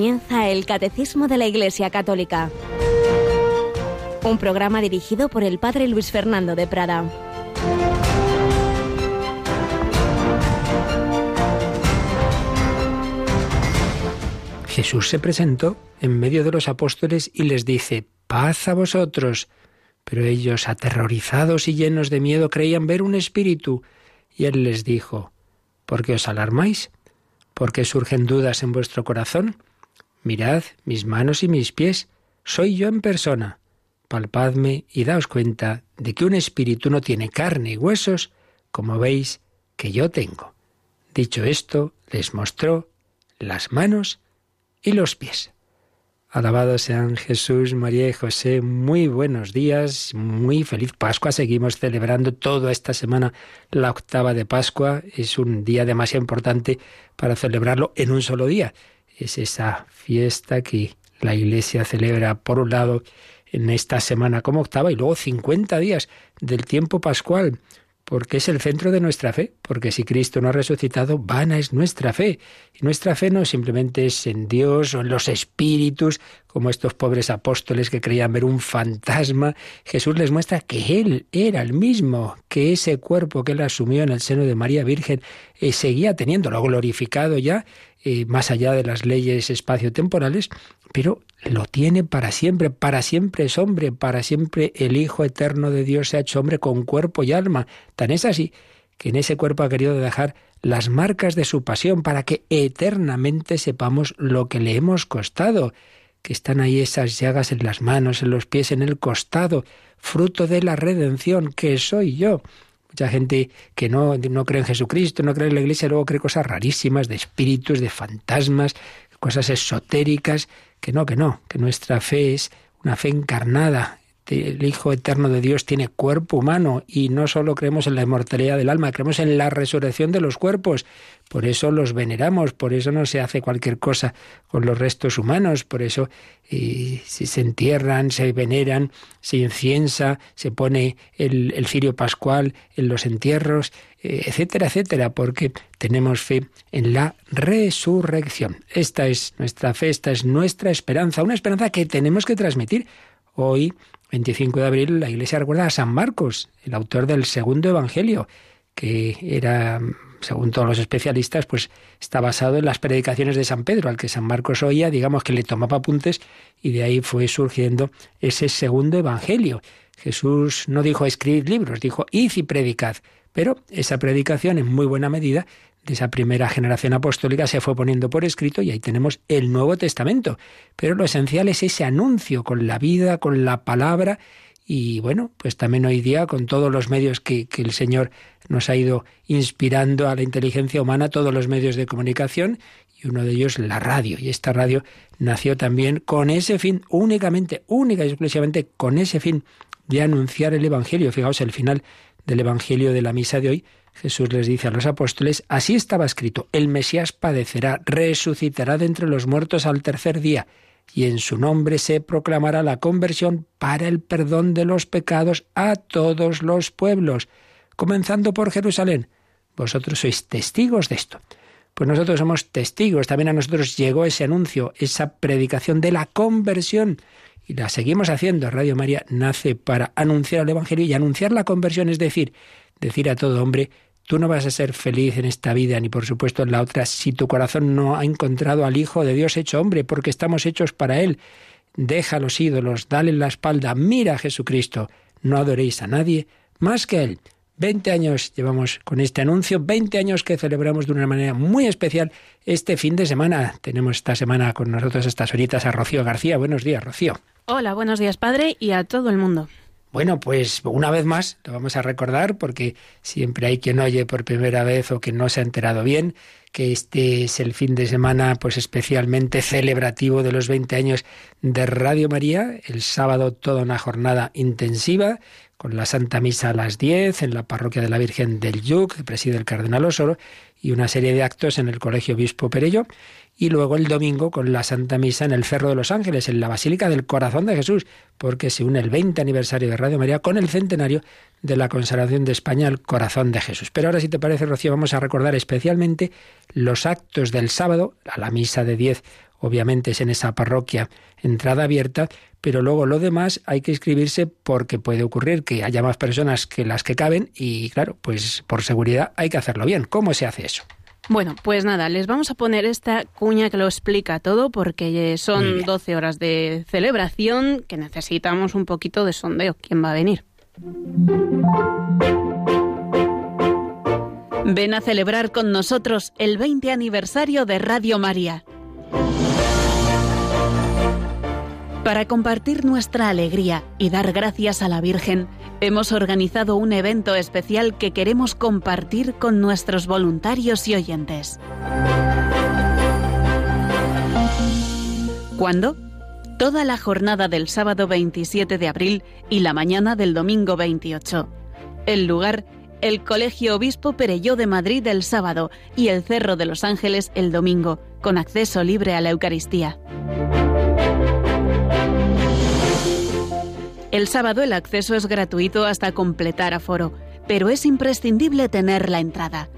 comienza el Catecismo de la Iglesia Católica, un programa dirigido por el Padre Luis Fernando de Prada. Jesús se presentó en medio de los apóstoles y les dice, paz a vosotros. Pero ellos, aterrorizados y llenos de miedo, creían ver un espíritu. Y él les dijo, ¿por qué os alarmáis? ¿Por qué surgen dudas en vuestro corazón? Mirad mis manos y mis pies, soy yo en persona. Palpadme y daos cuenta de que un espíritu no tiene carne y huesos, como veis que yo tengo. Dicho esto, les mostró las manos y los pies. Alabados sean Jesús, María y José. Muy buenos días, muy feliz Pascua. Seguimos celebrando toda esta semana la octava de Pascua. Es un día demasiado importante para celebrarlo en un solo día. Es esa fiesta que la Iglesia celebra, por un lado, en esta semana como octava y luego 50 días del tiempo pascual porque es el centro de nuestra fe, porque si Cristo no ha resucitado, vana es nuestra fe. Y nuestra fe no simplemente es en Dios o en los espíritus, como estos pobres apóstoles que creían ver un fantasma. Jesús les muestra que Él era el mismo, que ese cuerpo que Él asumió en el seno de María Virgen eh, seguía teniéndolo glorificado ya, eh, más allá de las leyes espaciotemporales, pero lo tiene para siempre, para siempre es hombre, para siempre el Hijo eterno de Dios se ha hecho hombre con cuerpo y alma. Tan es así que en ese cuerpo ha querido dejar las marcas de su pasión para que eternamente sepamos lo que le hemos costado, que están ahí esas llagas en las manos, en los pies, en el costado, fruto de la redención, que soy yo. Mucha gente que no, no cree en Jesucristo, no cree en la Iglesia, luego cree cosas rarísimas de espíritus, de fantasmas, cosas esotéricas, que no, que no, que nuestra fe es una fe encarnada. El Hijo Eterno de Dios tiene cuerpo humano y no solo creemos en la inmortalidad del alma, creemos en la resurrección de los cuerpos. Por eso los veneramos, por eso no se hace cualquier cosa con los restos humanos, por eso eh, si se entierran, se veneran, se inciensa, se pone el, el cirio pascual en los entierros, eh, etcétera, etcétera, porque tenemos fe en la resurrección. Esta es nuestra fe, esta es nuestra esperanza, una esperanza que tenemos que transmitir. Hoy, 25 de abril, la Iglesia recuerda a San Marcos, el autor del segundo Evangelio, que era, según todos los especialistas, pues está basado en las predicaciones de San Pedro, al que San Marcos oía, digamos que le tomaba apuntes, y de ahí fue surgiendo ese segundo Evangelio. Jesús no dijo escribid libros, dijo id y predicad. Pero esa predicación, en muy buena medida, de esa primera generación apostólica se fue poniendo por escrito y ahí tenemos el Nuevo Testamento. Pero lo esencial es ese anuncio con la vida, con la palabra y bueno, pues también hoy día con todos los medios que, que, el Señor nos ha ido inspirando a la inteligencia humana, todos los medios de comunicación y uno de ellos la radio. Y esta radio nació también con ese fin, únicamente, única y exclusivamente con ese fin de anunciar el Evangelio. Fijaos el final del Evangelio de la misa de hoy, Jesús les dice a los apóstoles, así estaba escrito, el Mesías padecerá, resucitará de entre los muertos al tercer día, y en su nombre se proclamará la conversión para el perdón de los pecados a todos los pueblos, comenzando por Jerusalén. Vosotros sois testigos de esto. Pues nosotros somos testigos, también a nosotros llegó ese anuncio, esa predicación de la conversión y la seguimos haciendo. Radio María nace para anunciar el Evangelio y anunciar la conversión, es decir, decir a todo hombre, tú no vas a ser feliz en esta vida ni por supuesto en la otra si tu corazón no ha encontrado al Hijo de Dios hecho hombre, porque estamos hechos para Él. Deja los ídolos, dale la espalda, mira a Jesucristo, no adoréis a nadie más que a Él. Veinte años llevamos con este anuncio, veinte años que celebramos de una manera muy especial este fin de semana. Tenemos esta semana con nosotros estas horitas a Rocío García. Buenos días, Rocío. Hola, buenos días, padre, y a todo el mundo. Bueno, pues una vez más lo vamos a recordar porque siempre hay quien oye por primera vez o que no se ha enterado bien que este es el fin de semana pues especialmente celebrativo de los 20 años de Radio María, el sábado toda una jornada intensiva con la Santa Misa a las 10 en la parroquia de la Virgen del Yuc, que preside el Cardenal Osoro, y una serie de actos en el Colegio Obispo Perello y luego el domingo con la Santa Misa en el Cerro de los Ángeles, en la Basílica del Corazón de Jesús, porque se une el 20 aniversario de Radio María con el centenario de la consagración de España al Corazón de Jesús. Pero ahora, si te parece, Rocío, vamos a recordar especialmente los actos del sábado, a la misa de 10 obviamente es en esa parroquia entrada abierta, pero luego lo demás hay que inscribirse porque puede ocurrir que haya más personas que las que caben y claro, pues por seguridad hay que hacerlo bien. ¿Cómo se hace eso? Bueno, pues nada, les vamos a poner esta cuña que lo explica todo porque son 12 horas de celebración que necesitamos un poquito de sondeo. ¿Quién va a venir? Ven a celebrar con nosotros el 20 aniversario de Radio María. Para compartir nuestra alegría y dar gracias a la Virgen, hemos organizado un evento especial que queremos compartir con nuestros voluntarios y oyentes. ¿Cuándo? Toda la jornada del sábado 27 de abril y la mañana del domingo 28. El lugar, el Colegio Obispo Perelló de Madrid el sábado y el Cerro de los Ángeles el domingo, con acceso libre a la Eucaristía. El sábado el acceso es gratuito hasta completar aforo, pero es imprescindible tener la entrada.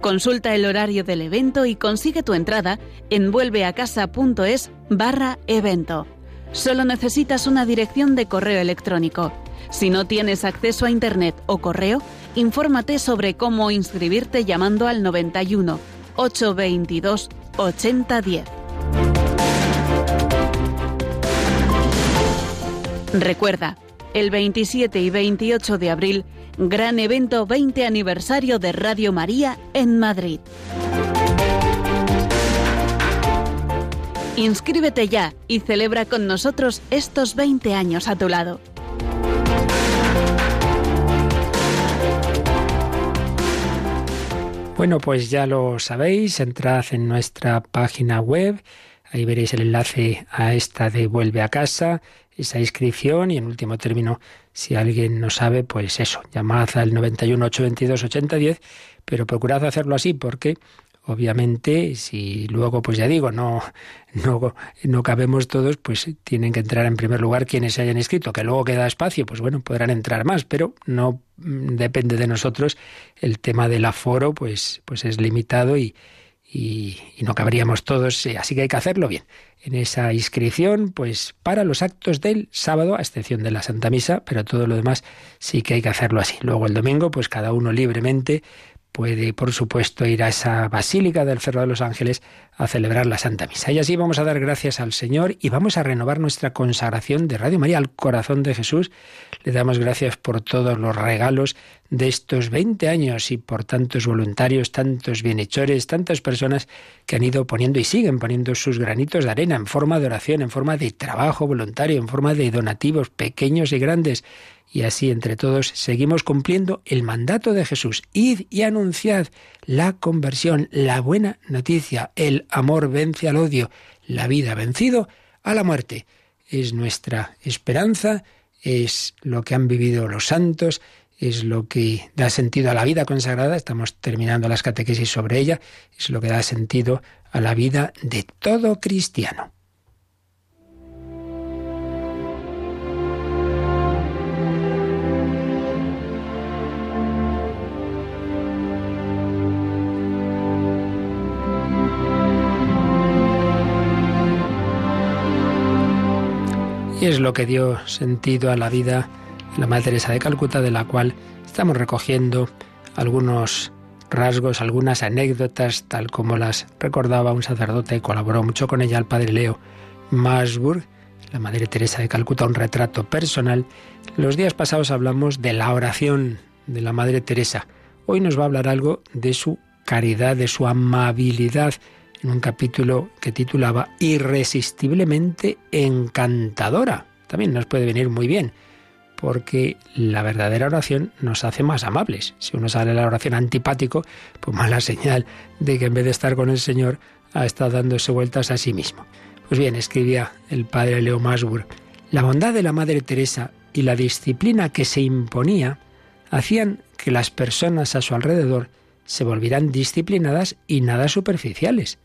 Consulta el horario del evento y consigue tu entrada en vuelveacasa.es barra evento. Solo necesitas una dirección de correo electrónico. Si no tienes acceso a Internet o correo, infórmate sobre cómo inscribirte llamando al 91 822 8010. Recuerda, el 27 y 28 de abril, gran evento 20 aniversario de Radio María en Madrid. Inscríbete ya y celebra con nosotros estos 20 años a tu lado. Bueno, pues ya lo sabéis, entrad en nuestra página web, ahí veréis el enlace a esta de Vuelve a casa esa inscripción y en último término, si alguien no sabe, pues eso, llamad al 91 822 8010, pero procurad hacerlo así porque obviamente si luego pues ya digo no no no cabemos todos pues tienen que entrar en primer lugar quienes se hayan inscrito que luego queda espacio pues bueno podrán entrar más pero no mm, depende de nosotros el tema del aforo pues pues es limitado y, y, no cabríamos todos, así que hay que hacerlo bien. En esa inscripción, pues para los actos del sábado, a excepción de la Santa Misa, pero todo lo demás sí que hay que hacerlo así. Luego el domingo, pues cada uno libremente puede, por supuesto, ir a esa Basílica del Cerro de los Ángeles a celebrar la Santa Misa. Y así vamos a dar gracias al Señor y vamos a renovar nuestra consagración de Radio María al corazón de Jesús. Le damos gracias por todos los regalos de estos 20 años y por tantos voluntarios, tantos bienhechores, tantas personas que han ido poniendo y siguen poniendo sus granitos de arena en forma de oración, en forma de trabajo voluntario, en forma de donativos pequeños y grandes y así entre todos seguimos cumpliendo el mandato de Jesús. Id y anunciad la conversión, la buena noticia. El amor vence al odio, la vida vencido a la muerte. Es nuestra esperanza, es lo que han vivido los santos, es lo que da sentido a la vida consagrada. Estamos terminando las catequesis sobre ella. Es lo que da sentido a la vida de todo cristiano. Y es lo que dio sentido a la vida de la Madre Teresa de Calcuta, de la cual estamos recogiendo algunos rasgos, algunas anécdotas, tal como las recordaba un sacerdote y colaboró mucho con ella, el padre Leo Masburg, la Madre Teresa de Calcuta, un retrato personal. Los días pasados hablamos de la oración de la Madre Teresa. Hoy nos va a hablar algo de su caridad, de su amabilidad, en un capítulo que titulaba Irresistiblemente encantadora. También nos puede venir muy bien, porque la verdadera oración nos hace más amables. Si uno sale la oración antipático, pues mala señal de que en vez de estar con el Señor ha estado dándose vueltas a sí mismo. Pues bien, escribía el padre Leo Masburg, la bondad de la Madre Teresa y la disciplina que se imponía hacían que las personas a su alrededor se volvieran disciplinadas y nada superficiales.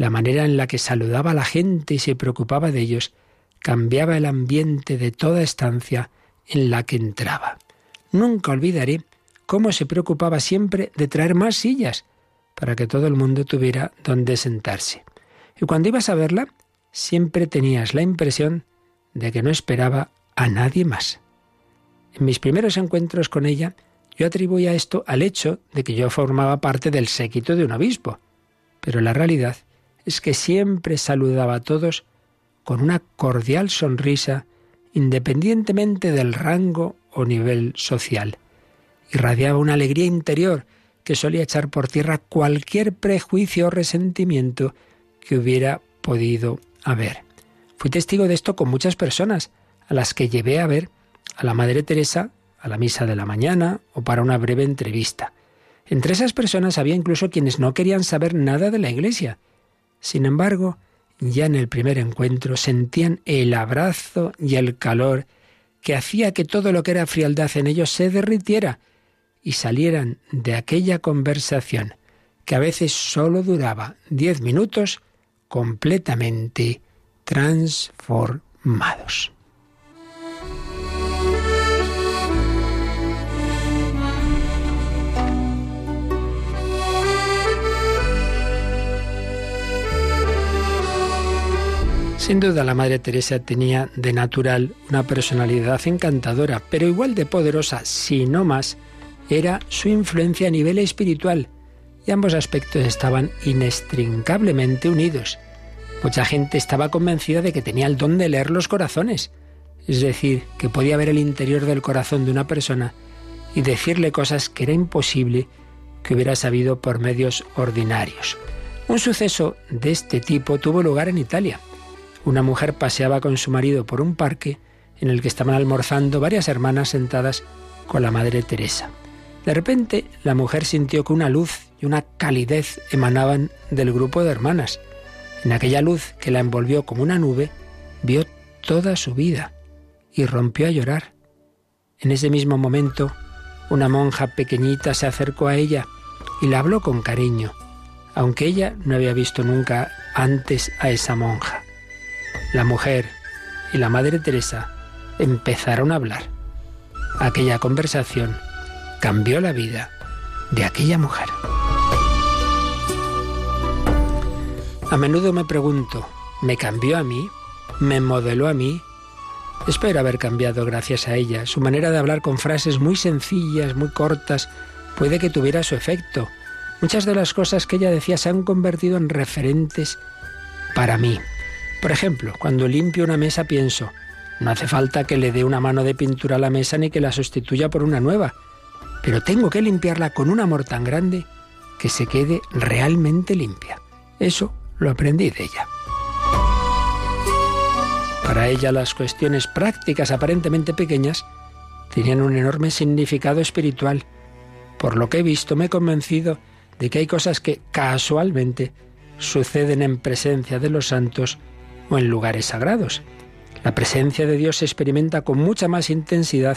La manera en la que saludaba a la gente y se preocupaba de ellos cambiaba el ambiente de toda estancia en la que entraba. Nunca olvidaré cómo se preocupaba siempre de traer más sillas para que todo el mundo tuviera donde sentarse. Y cuando ibas a verla, siempre tenías la impresión de que no esperaba a nadie más. En mis primeros encuentros con ella, yo atribuía esto al hecho de que yo formaba parte del séquito de un obispo, pero la realidad es que siempre saludaba a todos con una cordial sonrisa, independientemente del rango o nivel social. Irradiaba una alegría interior que solía echar por tierra cualquier prejuicio o resentimiento que hubiera podido haber. Fui testigo de esto con muchas personas, a las que llevé a ver a la Madre Teresa a la misa de la mañana o para una breve entrevista. Entre esas personas había incluso quienes no querían saber nada de la Iglesia. Sin embargo, ya en el primer encuentro sentían el abrazo y el calor que hacía que todo lo que era frialdad en ellos se derritiera y salieran de aquella conversación, que a veces sólo duraba diez minutos, completamente transformados. Sin duda la Madre Teresa tenía de natural una personalidad encantadora, pero igual de poderosa, si no más, era su influencia a nivel espiritual, y ambos aspectos estaban inextricablemente unidos. Mucha gente estaba convencida de que tenía el don de leer los corazones, es decir, que podía ver el interior del corazón de una persona y decirle cosas que era imposible que hubiera sabido por medios ordinarios. Un suceso de este tipo tuvo lugar en Italia una mujer paseaba con su marido por un parque en el que estaban almorzando varias hermanas sentadas con la Madre Teresa. De repente, la mujer sintió que una luz y una calidez emanaban del grupo de hermanas. En aquella luz que la envolvió como una nube, vio toda su vida y rompió a llorar. En ese mismo momento, una monja pequeñita se acercó a ella y la habló con cariño, aunque ella no había visto nunca antes a esa monja la mujer y la Madre Teresa empezaron a hablar. Aquella conversación cambió la vida de aquella mujer. A menudo me pregunto, ¿me cambió a mí? ¿Me modeló a mí? Espero haber cambiado gracias a ella. Su manera de hablar con frases muy sencillas, muy cortas, puede que tuviera su efecto. Muchas de las cosas que ella decía se han convertido en referentes para mí. Por ejemplo, cuando limpio una mesa pienso, no hace falta que le dé una mano de pintura a la mesa ni que la sustituya por una nueva, pero tengo que limpiarla con un amor tan grande que se quede realmente limpia. Eso lo aprendí de ella. Para ella las cuestiones prácticas aparentemente pequeñas tenían un enorme significado espiritual. Por lo que he visto me he convencido de que hay cosas que casualmente suceden en presencia de los santos o en lugares sagrados. La presencia de Dios se experimenta con mucha más intensidad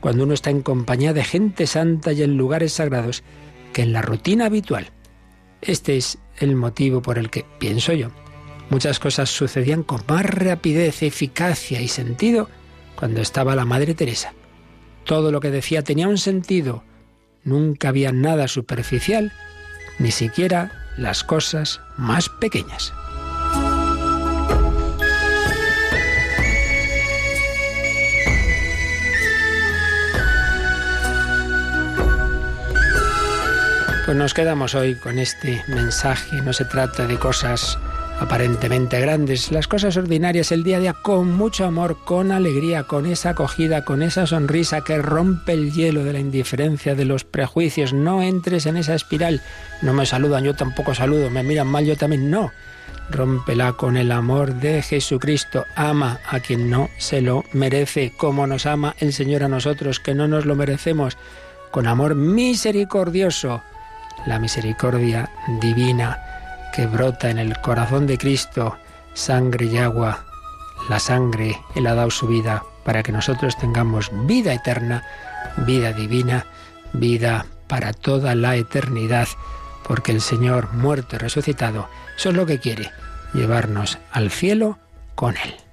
cuando uno está en compañía de gente santa y en lugares sagrados que en la rutina habitual. Este es el motivo por el que, pienso yo, muchas cosas sucedían con más rapidez, eficacia y sentido cuando estaba la Madre Teresa. Todo lo que decía tenía un sentido. Nunca había nada superficial, ni siquiera las cosas más pequeñas. Pues nos quedamos hoy con este mensaje. No se trata de cosas aparentemente grandes, las cosas ordinarias, el día a día, con mucho amor, con alegría, con esa acogida, con esa sonrisa que rompe el hielo de la indiferencia, de los prejuicios. No entres en esa espiral. No me saludan, yo tampoco saludo. Me miran mal, yo también no. Rómpela con el amor de Jesucristo. Ama a quien no se lo merece, como nos ama el Señor a nosotros, que no nos lo merecemos, con amor misericordioso la misericordia divina que brota en el corazón de Cristo, sangre y agua. La sangre, Él ha dado su vida para que nosotros tengamos vida eterna, vida divina, vida para toda la eternidad, porque el Señor muerto y resucitado, eso es lo que quiere, llevarnos al cielo con Él.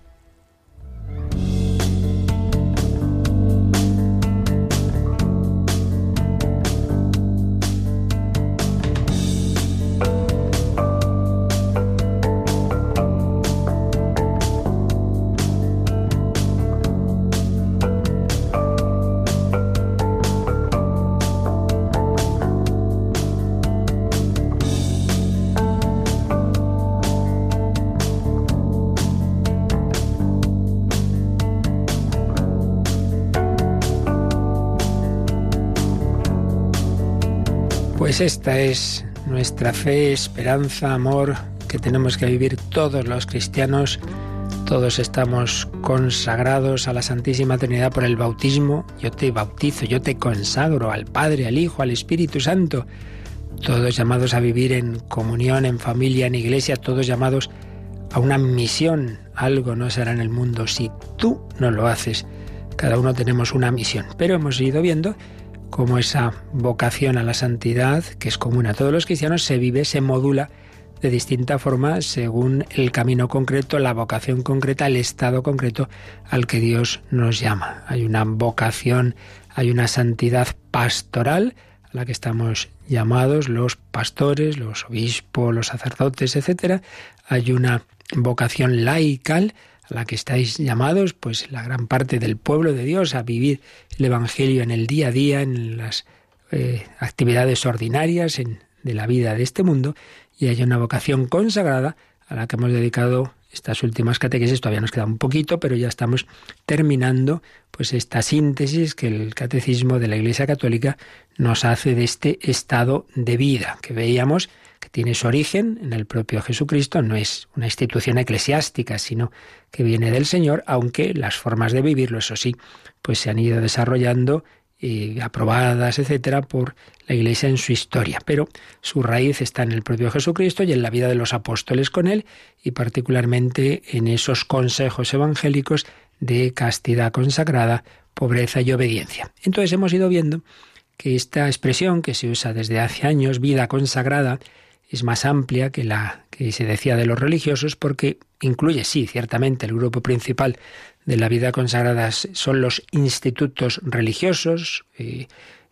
Pues esta es nuestra fe, esperanza, amor que tenemos que vivir todos los cristianos. Todos estamos consagrados a la Santísima Trinidad por el bautismo. Yo te bautizo, yo te consagro al Padre, al Hijo, al Espíritu Santo. Todos llamados a vivir en comunión, en familia, en iglesia, todos llamados a una misión. Algo no será en el mundo si tú no lo haces. Cada uno tenemos una misión. Pero hemos ido viendo cómo esa vocación a la santidad, que es común a todos los cristianos, se vive, se modula de distinta forma según el camino concreto, la vocación concreta, el estado concreto al que Dios nos llama. Hay una vocación, hay una santidad pastoral a la que estamos llamados los pastores, los obispos, los sacerdotes, etcétera. Hay una vocación laical a la que estáis llamados, pues la gran parte del pueblo de Dios, a vivir el Evangelio en el día a día, en las eh, actividades ordinarias de la vida de este mundo, y hay una vocación consagrada a la que hemos dedicado estas últimas catequesis. Todavía nos queda un poquito, pero ya estamos terminando pues esta síntesis que el catecismo de la Iglesia Católica nos hace de este estado de vida que veíamos tiene su origen en el propio Jesucristo, no es una institución eclesiástica, sino que viene del Señor, aunque las formas de vivirlo, eso sí, pues se han ido desarrollando y aprobadas, etcétera, por la Iglesia en su historia. Pero su raíz está en el propio Jesucristo y en la vida de los apóstoles con él, y particularmente en esos consejos evangélicos de castidad consagrada, pobreza y obediencia. Entonces hemos ido viendo que esta expresión que se usa desde hace años, vida consagrada, es más amplia que la que se decía de los religiosos porque incluye, sí, ciertamente el grupo principal de la vida consagrada son los institutos religiosos, eh,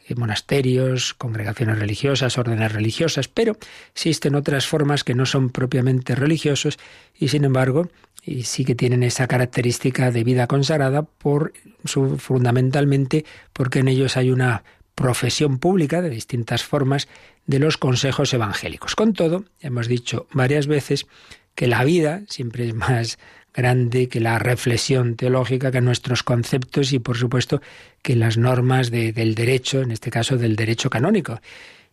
eh, monasterios, congregaciones religiosas, órdenes religiosas, pero existen otras formas que no son propiamente religiosos y sin embargo y sí que tienen esa característica de vida consagrada por su, fundamentalmente porque en ellos hay una profesión pública de distintas formas de los consejos evangélicos. Con todo, hemos dicho varias veces que la vida siempre es más grande que la reflexión teológica, que nuestros conceptos y, por supuesto, que las normas del derecho, en este caso del derecho canónico.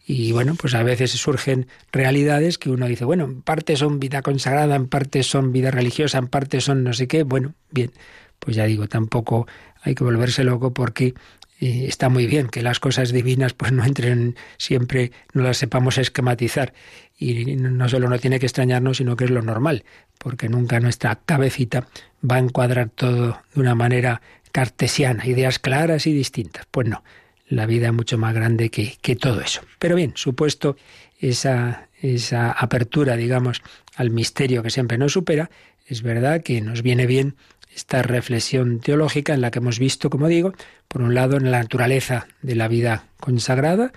Y bueno, pues a veces surgen realidades que uno dice, bueno, en parte son vida consagrada, en parte son vida religiosa, en parte son no sé qué. Bueno, bien, pues ya digo, tampoco hay que volverse loco porque y está muy bien que las cosas divinas pues no entren siempre, no las sepamos esquematizar. Y no solo no tiene que extrañarnos, sino que es lo normal, porque nunca nuestra cabecita va a encuadrar todo de una manera cartesiana, ideas claras y distintas. Pues no, la vida es mucho más grande que, que todo eso. Pero bien, supuesto esa, esa apertura, digamos, al misterio que siempre nos supera, es verdad que nos viene bien esta reflexión teológica en la que hemos visto, como digo, por un lado en la naturaleza de la vida consagrada,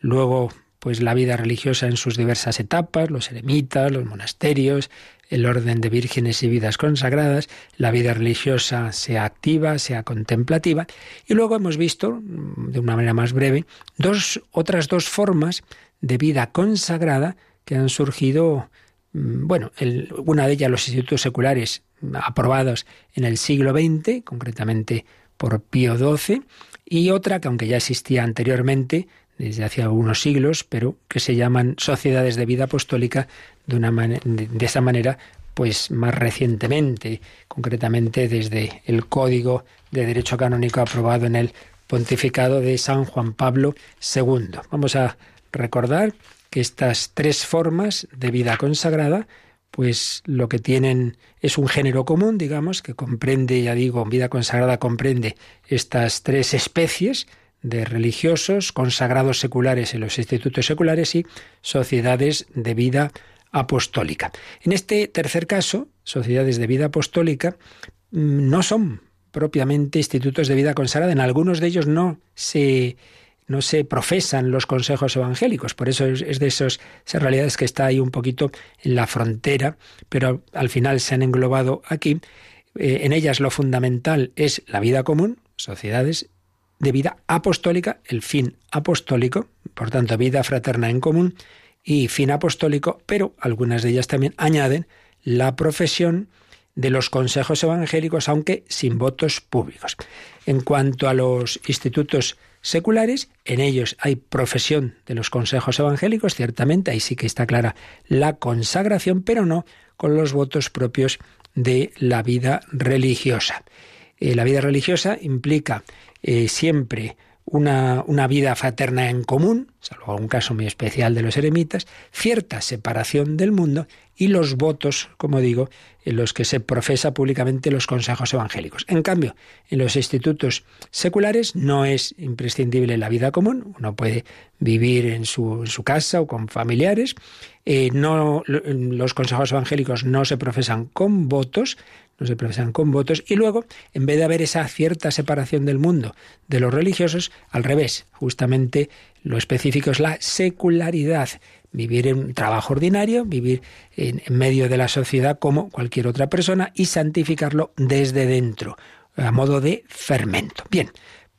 luego pues la vida religiosa en sus diversas etapas, los eremitas, los monasterios, el orden de vírgenes y vidas consagradas, la vida religiosa sea activa, sea contemplativa, y luego hemos visto, de una manera más breve, dos, otras dos formas de vida consagrada que han surgido, mm, bueno, una de ellas los institutos seculares aprobados en el siglo XX, concretamente por Pío XII, y otra que aunque ya existía anteriormente, desde hace algunos siglos, pero que se llaman sociedades de vida apostólica de, una de esa manera, pues más recientemente, concretamente desde el Código de Derecho Canónico aprobado en el pontificado de San Juan Pablo II. Vamos a recordar que estas tres formas de vida consagrada pues lo que tienen es un género común, digamos, que comprende, ya digo, vida consagrada comprende estas tres especies de religiosos, consagrados seculares en los institutos seculares y sociedades de vida apostólica. En este tercer caso, sociedades de vida apostólica, mm, no son propiamente institutos de vida consagrada, en algunos de ellos no se no se profesan los consejos evangélicos. Por eso es, de esos, esas realidades que está ahí un poquito en la frontera, pero al final se han englobado aquí. Eh, en ellas lo fundamental es la vida común, sociedades de vida apostólica, el fin apostólico, por tanto vida fraterna en común y fin apostólico, pero algunas de ellas también añaden la profesión de los consejos evangélicos, aunque sin votos públicos. En cuanto a los institutos seculares, en ellos hay profesión de los consejos evangélicos, ciertamente, ahí sí que está clara la consagración, pero no con los votos propios de la vida religiosa. Eh, la vida religiosa implica eh, siempre una, una, vida fraterna en común, salvo un caso muy especial de los eremitas, cierta separación del mundo y los votos, como digo, en los que se profesa públicamente los consejos evangélicos. En cambio, en los institutos seculares no es imprescindible la vida común, uno puede vivir en su, casa o con familiares, eh, no, los consejos evangélicos no se profesan con votos, no se profesan con votos, y luego, en vez de haber esa cierta separación del mundo de los religiosos, al revés, justamente lo específico es la secularidad, vivir en un trabajo ordinario, vivir en, medio de la sociedad como cualquier otra persona y santificarlo desde dentro, a modo de fermento. Bien,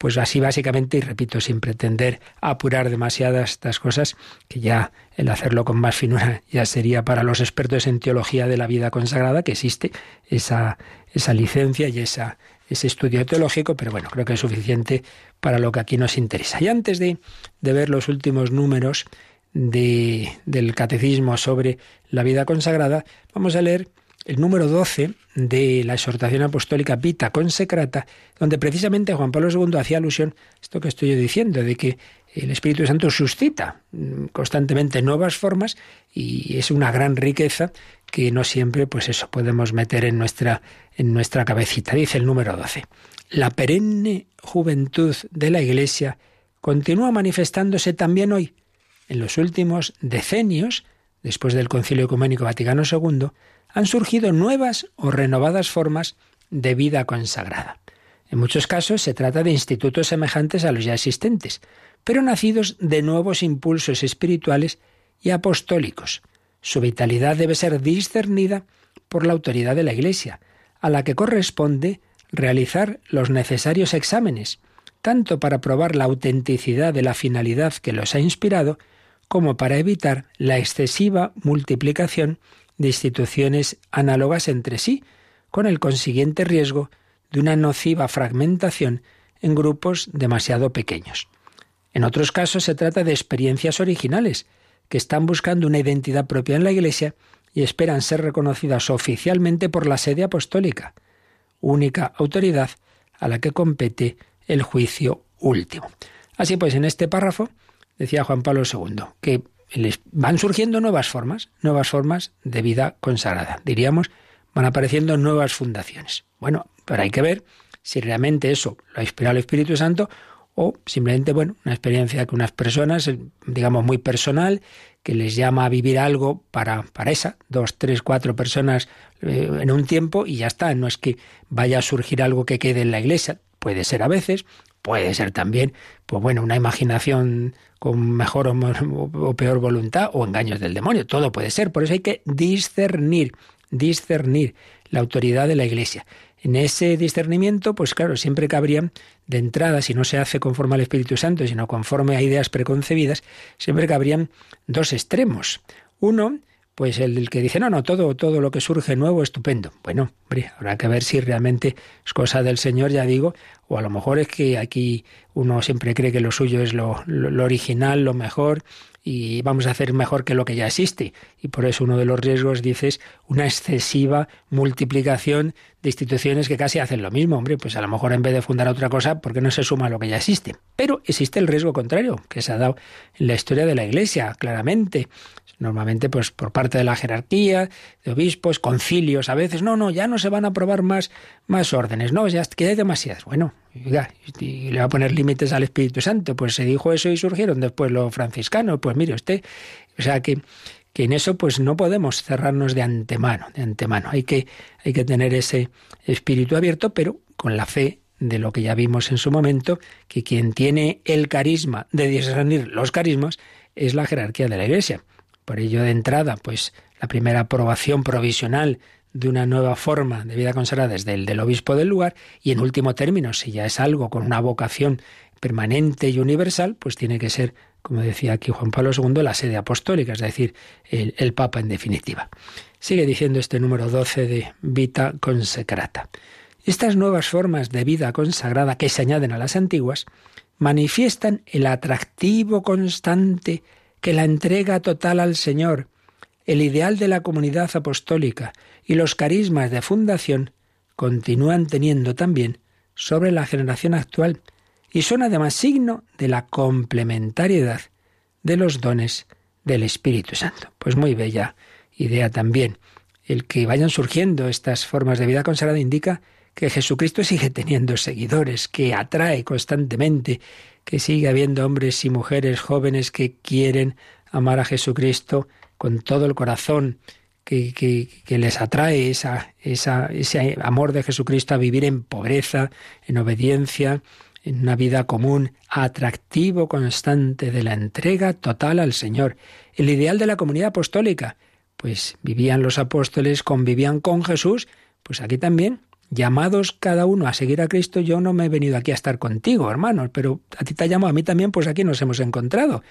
pues así básicamente, y repito, sin pretender apurar demasiadas estas cosas, que ya el hacerlo con más finura ya sería para los expertos en teología de la vida consagrada, que existe esa, esa licencia y esa, ese estudio teológico, pero bueno, creo que es suficiente para lo que aquí nos interesa. Y antes de, de ver los últimos números de, del catecismo sobre la vida consagrada, vamos a leer el número 12 de la exhortación apostólica Vita Consecrata, donde precisamente Juan Pablo II hacía alusión a esto que estoy diciendo, de que el Espíritu Santo suscita mm, constantemente nuevas formas y es una gran riqueza que no siempre, pues eso, podemos meter en nuestra, en nuestra cabecita. Dice el número 12. La perenne juventud de la Iglesia continúa manifestándose también hoy. En los últimos decenios, después del Concilio Ecuménico Vaticano II, han surgido nuevas o renovadas formas de vida consagrada. En muchos casos se trata de institutos semejantes a los ya existentes, pero nacidos de nuevos impulsos espirituales y apostólicos. Su vitalidad debe ser discernida por la autoridad de la Iglesia, a la que corresponde realizar los necesarios exámenes, tanto para probar la autenticidad de la finalidad que los ha inspirado, como para evitar la excesiva multiplicación de instituciones análogas entre sí, con el consiguiente riesgo de una nociva fragmentación en grupos demasiado pequeños. En otros casos se trata de experiencias originales, que están buscando una identidad propia en la Iglesia y esperan ser reconocidas oficialmente por la sede apostólica, única autoridad a la que compete el juicio último. Así pues, en este párrafo decía Juan Pablo II que van surgiendo nuevas formas, nuevas formas de vida consagrada. Diríamos, van apareciendo nuevas fundaciones. Bueno, pero hay que ver si realmente eso lo ha inspirado el Espíritu Santo o simplemente, bueno, una experiencia que unas personas, digamos, muy personal, que les llama a vivir algo para, para esa, dos, tres, cuatro personas eh, en un tiempo y ya está. No es que vaya a surgir algo que quede en la iglesia. Puede ser a veces, puede ser también, pues bueno, una imaginación con mejor o, peor voluntad o engaños del demonio. Todo puede ser. Por eso hay que discernir, discernir la autoridad de la Iglesia. En ese discernimiento, pues claro, siempre cabría de entrada, si no se hace conforme al Espíritu Santo, sino conforme a ideas preconcebidas, siempre cabrían dos extremos. Uno, pues el, que dice, no, no, todo, todo lo que surge nuevo, estupendo. Bueno, hombre, habrá que ver si realmente es cosa del Señor, ya digo, o a lo mejor es que aquí uno siempre cree que lo suyo es lo, original, lo mejor, y vamos a hacer mejor que lo que ya existe. Y por eso uno de los riesgos, dices, una excesiva multiplicación de instituciones que casi hacen lo mismo. Hombre, pues a lo mejor en vez de fundar otra cosa, ¿por qué no se suma a lo que ya existe? Pero existe el riesgo contrario, que se ha dado en la historia de la Iglesia, claramente. Normalmente, pues por parte de la jerarquía, de obispos, concilios, a veces, no, no, ya no se van a aprobar más, más órdenes, no, ya que hay demasiadas. Bueno, y le va a poner límites al Espíritu Santo. Pues se dijo eso y surgieron después los franciscanos. Pues mire usted, o sea que, que en eso pues no podemos cerrarnos de antemano, de antemano. Hay que, hay que tener ese espíritu abierto, pero con la fe de lo que ya vimos en su momento, que quien tiene el carisma de discernir los carismas es la jerarquía de la Iglesia. Por ello, de entrada, pues la primera aprobación provisional de una nueva forma de vida consagrada desde el del obispo del lugar y en último término, si ya es algo con una vocación permanente y universal, pues tiene que ser, como decía aquí Juan Pablo II, la sede apostólica, es decir, el, el Papa en definitiva. Sigue diciendo este número 12 de Vita Consecrata. Estas nuevas formas de vida consagrada que se añaden a las antiguas manifiestan el atractivo constante que la entrega total al Señor, el ideal de la comunidad apostólica y los carismas de fundación continúan teniendo también sobre la generación actual y son además signo de la complementariedad de los dones del Espíritu Santo. Pues muy bella idea también. El que vayan surgiendo estas formas de vida consagrada indica que Jesucristo sigue teniendo seguidores, que atrae constantemente, que sigue habiendo hombres y mujeres jóvenes que quieren amar a Jesucristo con todo el corazón, que, que, les atrae esa, ese amor de Jesucristo a vivir en pobreza, en obediencia, en una vida común, atractivo constante de la entrega total al Señor. El ideal de la comunidad apostólica, pues vivían los apóstoles, convivían con Jesús, pues aquí también llamados cada uno a seguir a Cristo, yo no me he venido aquí a estar contigo, hermanos, pero a ti te llamo, a mí también, pues aquí nos hemos encontrado.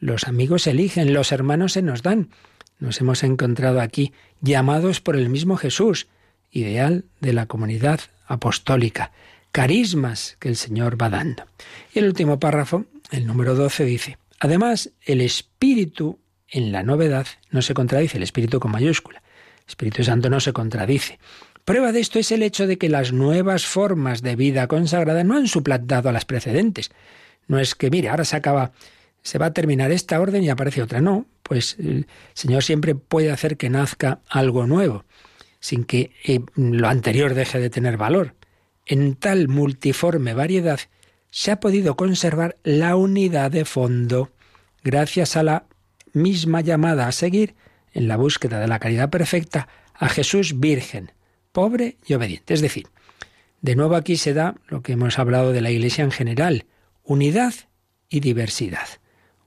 Los amigos se eligen, los hermanos se nos dan. Nos hemos encontrado aquí llamados por el mismo Jesús, ideal de la comunidad apostólica, carismas que el Señor va dando. Y el último párrafo, el número 12, dice, además, el Espíritu en la novedad no se contradice, el Espíritu con mayúscula. El Espíritu Santo no se contradice. Prueba de esto es el hecho de que las nuevas formas de vida consagrada no han suplantado a las precedentes. No es que, mire, ahora se acaba, se va a terminar esta orden y aparece otra. No, pues el Señor siempre puede hacer que nazca algo nuevo, sin que eh, lo anterior deje de tener valor. En tal multiforme variedad se ha podido conservar la unidad de fondo gracias a la misma llamada a seguir en la búsqueda de la caridad perfecta a Jesús Virgen, pobre y obediente. Es decir, de nuevo aquí se da lo que hemos hablado de la Iglesia en general, unidad y diversidad,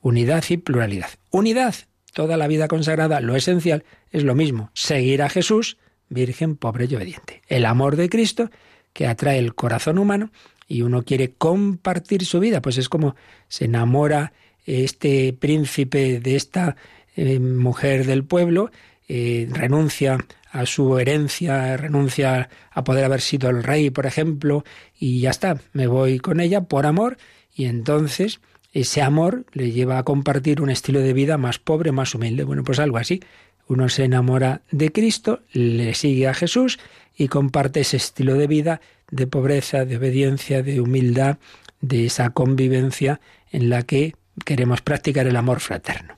unidad y pluralidad. Unidad, toda la vida consagrada, lo esencial es lo mismo, seguir a Jesús, virgen, pobre y obediente. El amor de Cristo que atrae el corazón humano y uno quiere compartir su vida, pues es como se enamora este príncipe de esta eh, mujer del pueblo, renuncia a su herencia, renuncia a poder haber sido el rey, por ejemplo, y ya está, me voy con ella por amor, y entonces ese amor le lleva a compartir un estilo de vida más pobre, más humilde. Bueno, pues algo así. Uno se enamora de Cristo, le sigue a Jesús y comparte ese estilo de vida de pobreza, de obediencia, de humildad, de esa convivencia en la que queremos practicar el amor fraterno.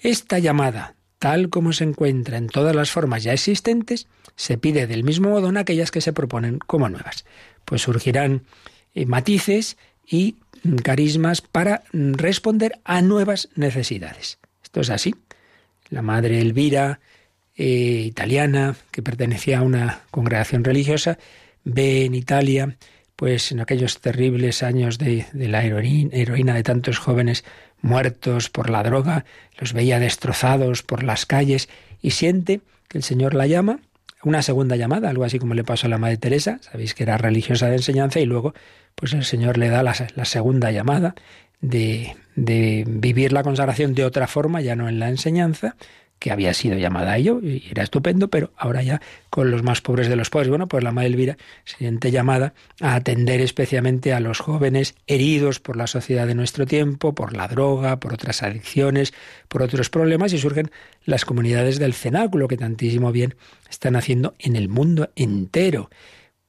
Esta llamada tal como se encuentra en todas las formas ya existentes, se pide del mismo modo en aquellas que se proponen como nuevas. Pues surgirán eh, matices y carismas para responder a nuevas necesidades. Esto es así. La madre Elvira, eh, italiana, que pertenecía a una congregación religiosa, ve en Italia, pues en aquellos terribles años de la heroína de tantos jóvenes muertos por la droga, los veía destrozados por las calles y siente que el Señor la llama, una segunda llamada, algo así como le pasó a la Madre Teresa, sabéis que era religiosa de enseñanza y luego pues el Señor le da la, segunda llamada de, de vivir la consagración de otra forma, ya no en la enseñanza, que había sido llamada a ello y era estupendo, pero ahora ya con los más pobres de los pobres. Bueno, pues la Madre Elvira se siente llamada a atender especialmente a los jóvenes heridos por la sociedad de nuestro tiempo, por la droga, por otras adicciones, por otros problemas y surgen las comunidades del cenáculo que tantísimo bien están haciendo en el mundo entero.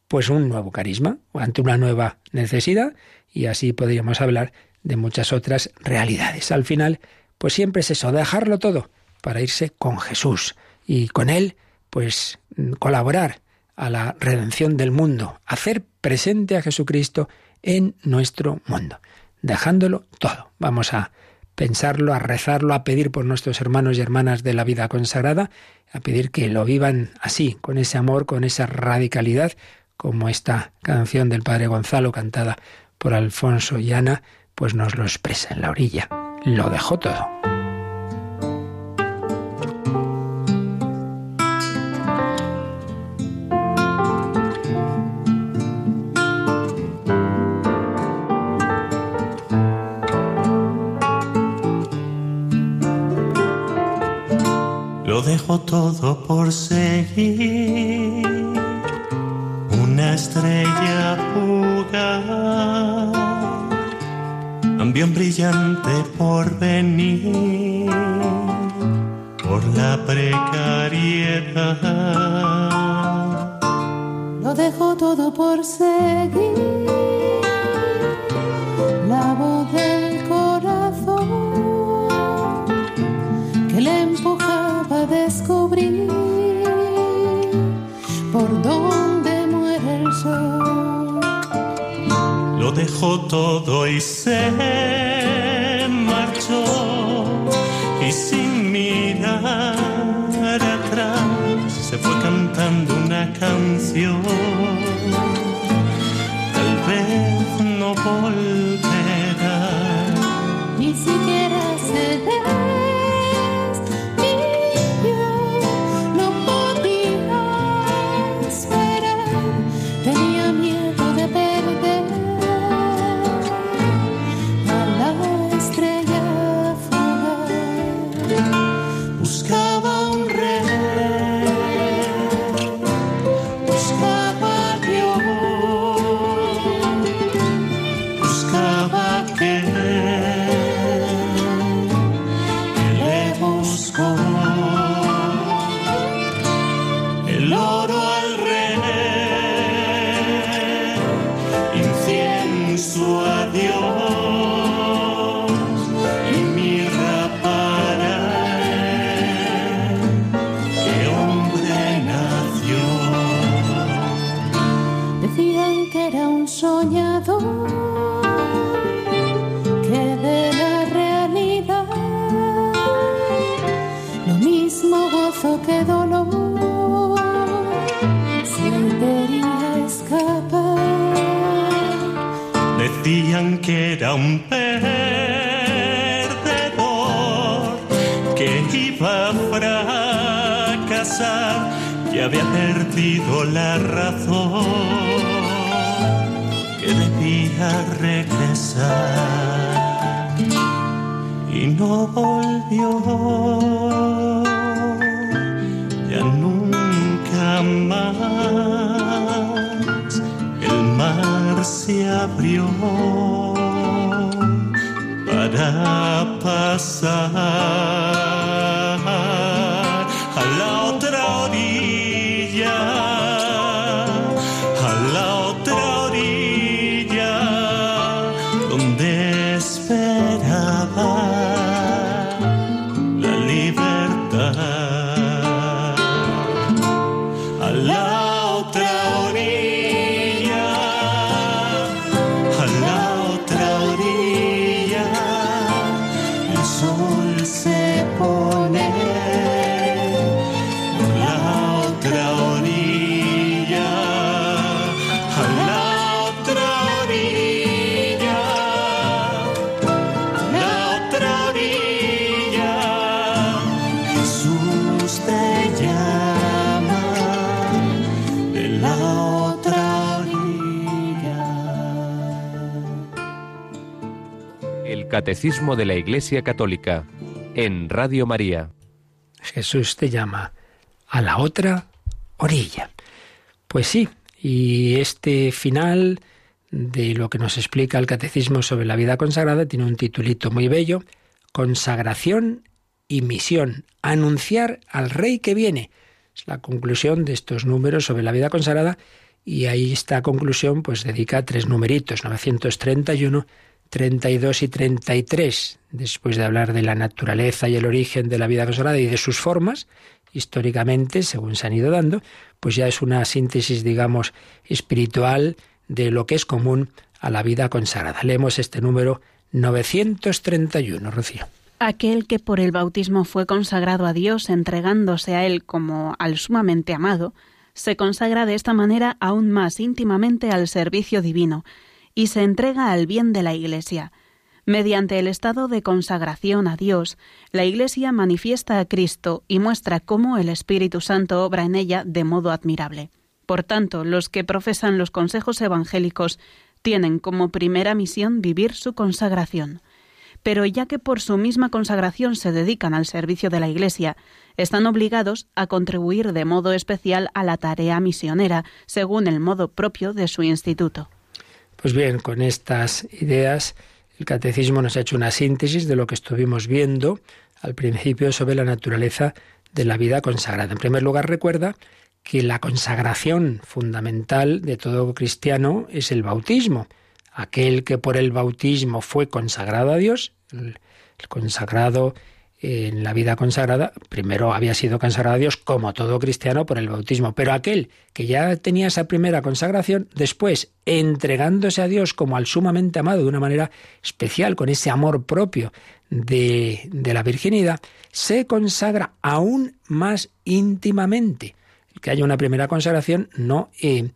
Pues un nuevo carisma ante una nueva necesidad y así podríamos hablar de muchas otras realidades. Al final, pues siempre es eso, dejarlo todo para irse con Jesús y con Él, pues colaborar a la redención del mundo, hacer presente a Jesucristo en nuestro mundo, dejándolo todo. Vamos a pensarlo, a rezarlo, a pedir por nuestros hermanos y hermanas de la vida consagrada, a pedir que lo vivan así, con ese amor, con esa radicalidad, como esta canción del Padre Gonzalo cantada por Alfonso y Ana, pues nos lo expresa en la orilla. Lo dejó todo. Un perdedor, que iba a fracasar, que había perdido la razón, que debía regresar y no volvió. Ya nunca más el mar se abrió Catecismo de la Iglesia Católica en Radio María. Jesús te llama a la otra orilla. Pues sí, y este final de lo que nos explica el Catecismo sobre la vida consagrada tiene un titulito muy bello, Consagración y misión, anunciar al Rey que viene. Es la conclusión de estos números sobre la vida consagrada y ahí esta conclusión pues dedica tres numeritos, 931, 32 y 33, después de hablar de la naturaleza y el origen de la vida consagrada y de sus formas, históricamente, según se han ido dando, pues ya es una síntesis, digamos, espiritual de lo que es común a la vida consagrada. Leemos este número 931, Rocío. Aquel que por el bautismo fue consagrado a Dios entregándose a Él como al sumamente amado, se consagra de esta manera aún más íntimamente al servicio divino y se entrega al bien de la Iglesia. Mediante el estado de consagración a Dios, la Iglesia manifiesta a Cristo y muestra cómo el Espíritu Santo obra en ella de modo admirable. Por tanto, los que profesan los consejos evangélicos tienen como primera misión vivir su consagración. Pero ya que por su misma consagración se dedican al servicio de la Iglesia, están obligados a contribuir de modo especial a la tarea misionera, según el modo propio de su instituto. Pues bien, con estas ideas el catecismo nos ha hecho una síntesis de lo que estuvimos viendo al principio sobre la naturaleza de la vida consagrada. En primer lugar, recuerda que la consagración fundamental de todo cristiano es el bautismo. Aquel que por el bautismo fue consagrado a Dios, el, consagrado en la vida consagrada, primero había sido consagrado a Dios como todo cristiano por el bautismo, pero aquel que ya tenía esa primera consagración, después entregándose a Dios como al sumamente amado de una manera especial, con ese amor propio de, de la virginidad, se consagra aún más íntimamente. El que haya una primera consagración no... Eh,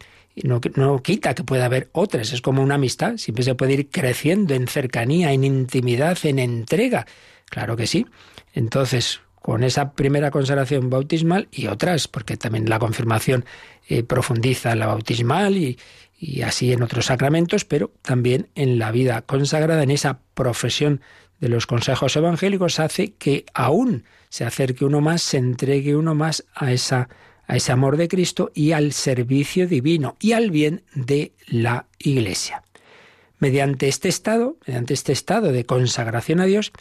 no, no, quita que pueda haber otras, es como una amistad, siempre se puede ir creciendo en cercanía, en intimidad, en entrega. Claro que sí. Entonces, con esa primera consagración bautismal y otras, porque también la confirmación eh, profundiza la bautismal y, y así en otros sacramentos, pero también en la vida consagrada, en esa profesión de los consejos evangélicos, hace que aún se acerque uno más, se entregue uno más a esa a ese amor de Cristo y al servicio divino y al bien de la Iglesia. Mediante este estado, mediante este estado de consagración a Dios,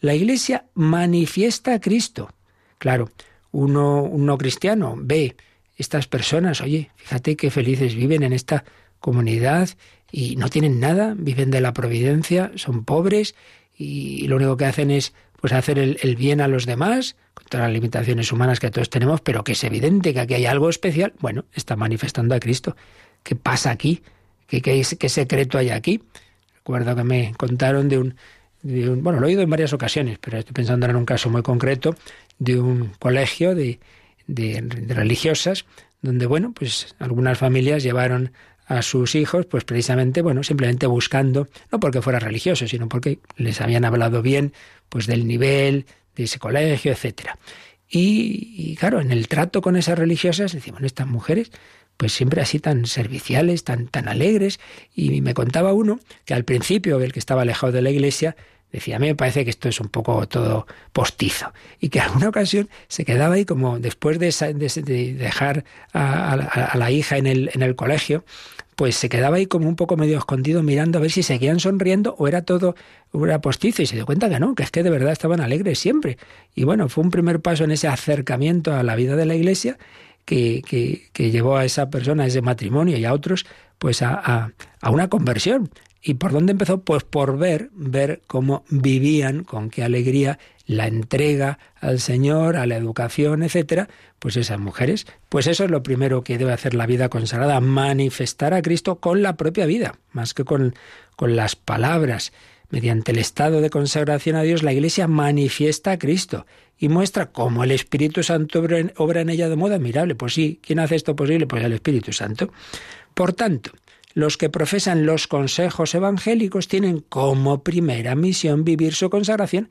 la Iglesia manifiesta a Cristo. Claro, uno, un no cristiano ve estas personas, oye, fíjate qué felices viven en esta comunidad y no tienen nada, viven de la providencia, son pobres y lo único que hacen es pues hacer el, bien a los demás, con todas las limitaciones humanas que todos tenemos, pero que es evidente que aquí hay algo especial, bueno, está manifestando a Cristo. ¿Qué pasa aquí? ¿Qué, secreto hay aquí? Recuerdo que me contaron de un, bueno, lo he oído en varias ocasiones, pero estoy pensando en un caso muy concreto de un colegio de, de, religiosas, donde, bueno, pues algunas familias llevaron a sus hijos, pues precisamente, bueno, simplemente buscando, no porque fuera religioso, sino porque les habían hablado bien, pues del nivel de ese colegio, etcétera. Y, claro, en el trato con esas religiosas, decimos, estas mujeres, pues siempre así tan serviciales, tan, tan alegres. Y me contaba uno que al principio, el que estaba alejado de la iglesia, decía, a mí me parece que esto es un poco todo postizo. Y que alguna ocasión se quedaba ahí como después de, dejar a, la hija en el, en el colegio, pues se quedaba ahí como un poco medio escondido mirando a ver si seguían sonriendo o era todo una postizo y se dio cuenta que no, que es que de verdad estaban alegres siempre. Y bueno, fue un primer paso en ese acercamiento a la vida de la iglesia que, que, llevó a esa persona, a ese matrimonio y a otros, pues a, a una conversión. ¿Y por dónde empezó? Pues por ver, ver cómo vivían, con qué alegría la entrega al Señor, a la educación, etcétera, pues esas mujeres, pues eso es lo primero que debe hacer la vida consagrada, manifestar a Cristo con la propia vida, más que con, con las palabras. Mediante el estado de consagración a Dios, la Iglesia manifiesta a Cristo y muestra cómo el Espíritu Santo obra en ella de modo admirable. Pues sí, ¿quién hace esto posible? Pues el Espíritu Santo. Por tanto, los que profesan los consejos evangélicos tienen como primera misión vivir su consagración